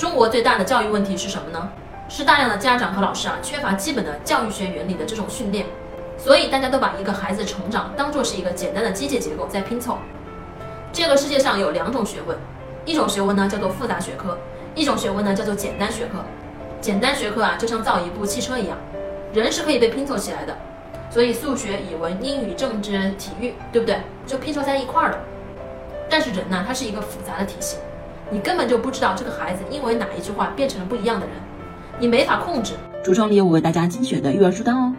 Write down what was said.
中国最大的教育问题是什么呢？是大量的家长和老师啊缺乏基本的教育学原理的这种训练，所以大家都把一个孩子成长当做是一个简单的机械结构在拼凑。这个世界上有两种学问，一种学问呢叫做复杂学科，一种学问呢叫做简单学科。简单学科啊就像造一部汽车一样，人是可以被拼凑起来的，所以数学、语文、英语、政治、体育，对不对？就拼凑在一块儿的。但是人呢，他是一个复杂的体系。你根本就不知道这个孩子因为哪一句话变成了不一样的人，你没法控制。橱窗里有我为大家精选的育儿书单哦。